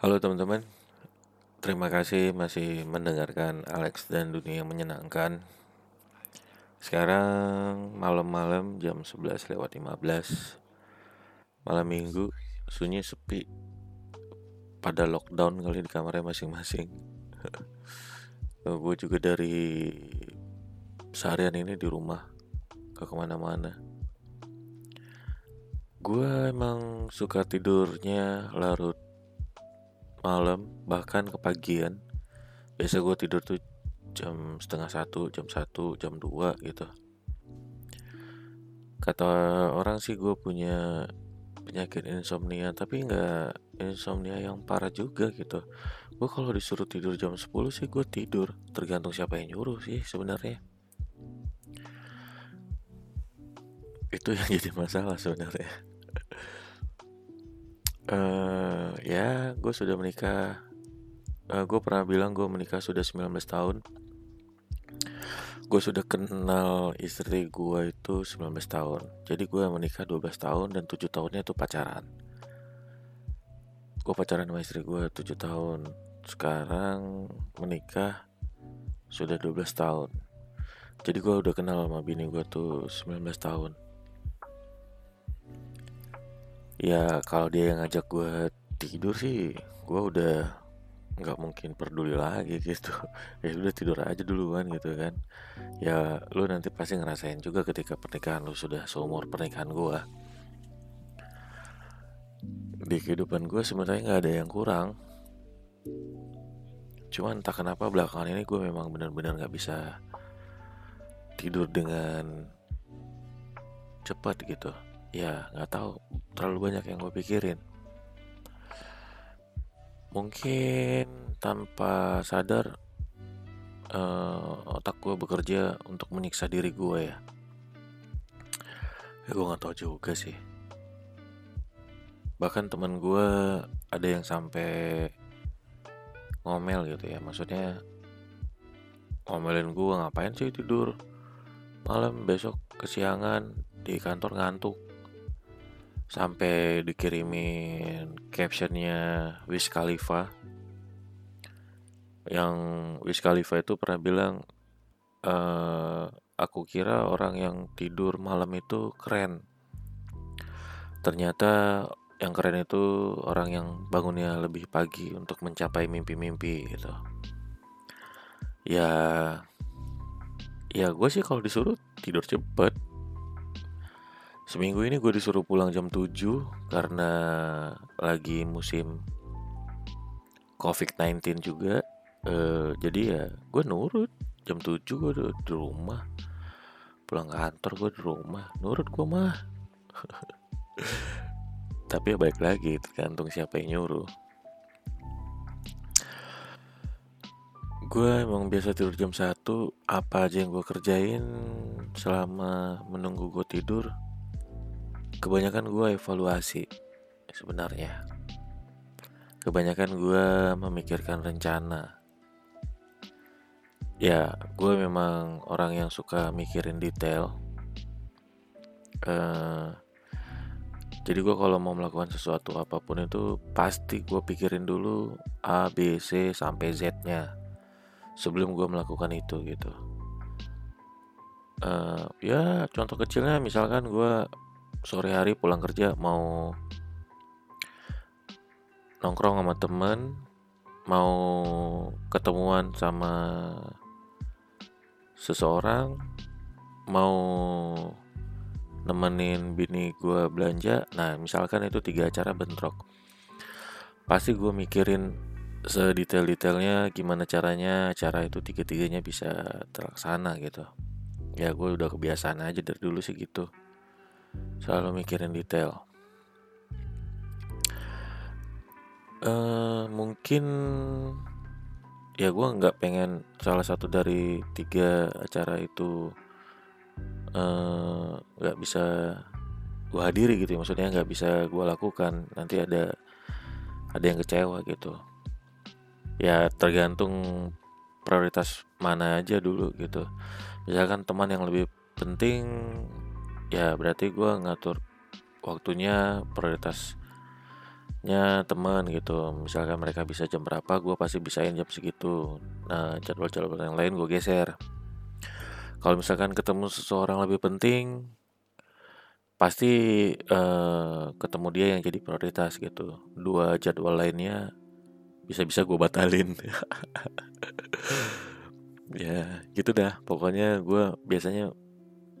Halo teman-teman, terima kasih masih mendengarkan Alex dan Dunia Menyenangkan. Sekarang malam-malam jam 11 lewat 15 Malam minggu, sunyi sepi. Pada lockdown kali di kamarnya masing-masing. Gue juga dari seharian ini di rumah Ke ke mana-mana. Gue emang suka tidurnya larut malam bahkan kepagian biasa gue tidur tuh jam setengah satu jam satu jam dua gitu. Kata orang sih gue punya penyakit insomnia tapi nggak insomnia yang parah juga gitu. Gue kalau disuruh tidur jam 10 sih gue tidur tergantung siapa yang nyuruh sih sebenarnya. Itu yang jadi masalah sebenarnya uh, ya gue sudah menikah. Uh, gue pernah bilang gue menikah sudah 19 tahun. Gue sudah kenal istri gue itu 19 tahun. Jadi gue menikah 12 tahun dan 7 tahunnya itu pacaran. Gue pacaran sama istri gue 7 tahun. Sekarang menikah sudah 12 tahun. Jadi gue udah kenal sama bini gue tuh 19 tahun ya kalau dia yang ngajak gue tidur sih gue udah nggak mungkin peduli lagi gitu. Ya udah tidur aja duluan gitu kan. Ya lu nanti pasti ngerasain juga ketika pernikahan lu sudah seumur pernikahan gue di kehidupan gue sebenarnya nggak ada yang kurang. Cuman entah kenapa belakangan ini gue memang benar-benar nggak bisa tidur dengan cepat gitu ya nggak tahu. Terlalu banyak yang gue pikirin. Mungkin tanpa sadar uh, otak gue bekerja untuk menyiksa diri gue ya. Ya gue nggak tahu juga sih. Bahkan teman gue ada yang sampai ngomel gitu ya. Maksudnya ngomelin gue ngapain sih tidur? Malam besok kesiangan di kantor ngantuk sampai dikirimin captionnya Wiz Khalifa. Yang Wiz Khalifa itu pernah bilang e, aku kira orang yang tidur malam itu keren. Ternyata yang keren itu orang yang bangunnya lebih pagi untuk mencapai mimpi-mimpi gitu. Ya ya gue sih kalau disuruh tidur cepet Seminggu ini gue disuruh pulang jam 7 karena lagi musim COVID-19 juga. Uh, jadi ya gue nurut jam 7 gue udah di rumah. Pulang kantor gue di rumah. Nurut gue mah. Tapi ya baik lagi tergantung siapa yang nyuruh. Gue emang biasa tidur jam 1 Apa aja yang gue kerjain Selama menunggu gue tidur kebanyakan gue evaluasi sebenarnya. Kebanyakan gue memikirkan rencana. Ya gue memang orang yang suka mikirin detail. Uh, jadi gue kalau mau melakukan sesuatu apa pun itu pasti gue pikirin dulu A B C sampai Z nya sebelum gue melakukan itu gitu. Uh, ya contoh kecilnya misalkan gue sore hari pulang kerja mau nongkrong sama temen mau ketemuan sama seseorang mau nemenin bini gue belanja. Nah misalkan itu tiga acara bentrok. Pasti gue mikirin sedetail-detailnya gimana caranya cara itu tiga-tiganya bisa terlaksana gitu. Ya gue udah kebiasaan aja dari dulu sih gitu selalu mikirin detail. Uh, mungkin ya gue nggak pengen salah satu dari tiga acara itu eh, nggak uh, bisa gue hadiri gitu ya. maksudnya nggak bisa gue lakukan. Nanti ada ada yang kecewa gitu. Ya tergantung prioritas mana aja dulu gitu. Misalkan teman yang lebih penting ya berarti gue ngatur waktunya prioritas nya teman gitu. Misalkan mereka bisa jam berapa gue pasti bisain jam segitu. Nah jadwal-jadwal yang lain gue geser. Kalau misalkan ketemu seseorang lebih penting pasti uh, ketemu dia yang jadi prioritas gitu. Dua jadwal lainnya bisa-bisa gue batalin. Ya gitu dah. Pokoknya gue biasanya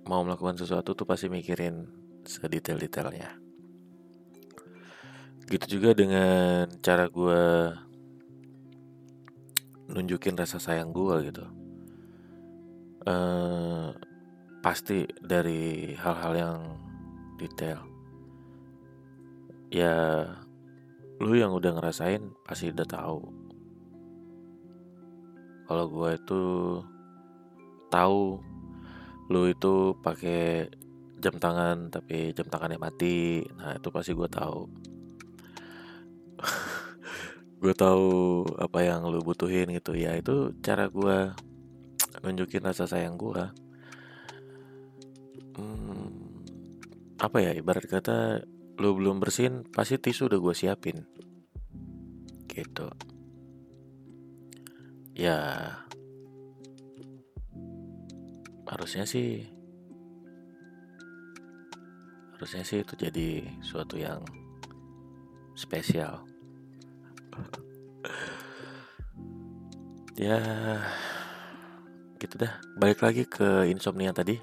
mau melakukan sesuatu tuh pasti mikirin sedetail-detailnya. Gitu juga dengan cara gue nunjukin rasa sayang gue gitu. Uh, pasti dari hal-hal yang detail. Ya lu yang udah ngerasain pasti udah tahu. Kalau gue itu tahu lu itu pakai jam tangan tapi jam tangannya mati. Nah itu pasti gue tahu. Gue tahu apa yang lu butuhin gitu. Ya itu cara gue nunjukin rasa sayang gue hmm, apa ya? Ibarat kata lu belum bersin pasti tisu udah gue siapin. Gitu. Ya harusnya sih harusnya sih itu jadi suatu yang spesial. Ya gitu dah. Balik lagi ke insomnia tadi.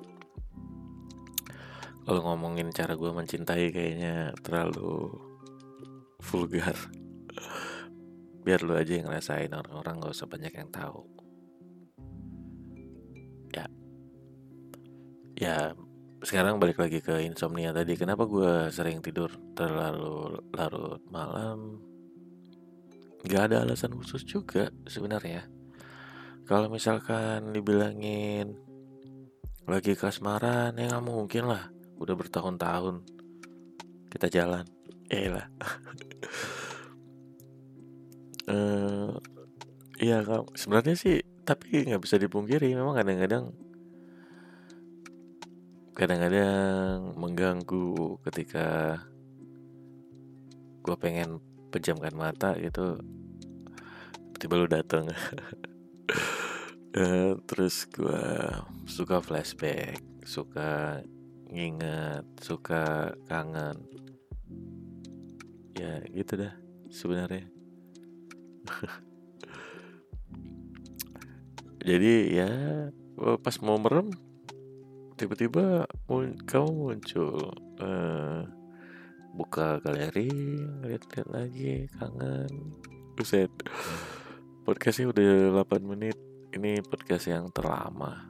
Kalau ngomongin cara gue mencintai kayaknya terlalu vulgar. Biar lu aja yang ngerasain orang-orang gak usah banyak yang tahu ya sekarang balik lagi ke insomnia tadi. Kenapa gue sering tidur terlalu larut malam? Gak ada alasan khusus juga sebenarnya. Kalau misalkan dibilangin lagi kasmaran ya nggak mungkin lah. Udah bertahun-tahun kita jalan. Eh lah. Uh, ya sebenarnya sih tapi nggak bisa dipungkiri. Memang kadang-kadang kadang-kadang mengganggu ketika gue pengen pejamkan mata gitu. Tiba lu dateng. Uh, terus gue suka flashback suka nginget suka kangen. Ya gitu dah sebenarnya. Jadi ya pas mau merem tiba-tiba kamu muncul uh, buka galeri lihat-lihat lagi kangen. Buset. Podcastnya udah 8 menit. Ini podcast yang terlama.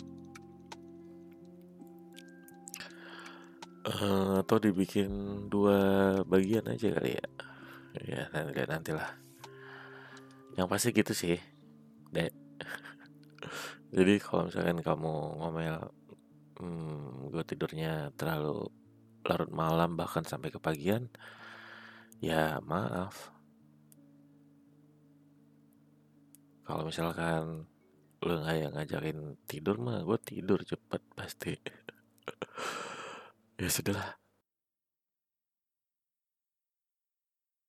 Uh, Atau dibikin dua bagian aja kali ya. Ya nanti, nanti lah Yang pasti gitu sih Dek. Jadi kalau misalkan kamu ngomel hmm, Gue tidurnya terlalu larut malam bahkan sampai ke pagian. Ya maaf. Kalau misalkan lu nggak yang ngajakin tidur mah gue tidur cepet pasti. Ya sudahlah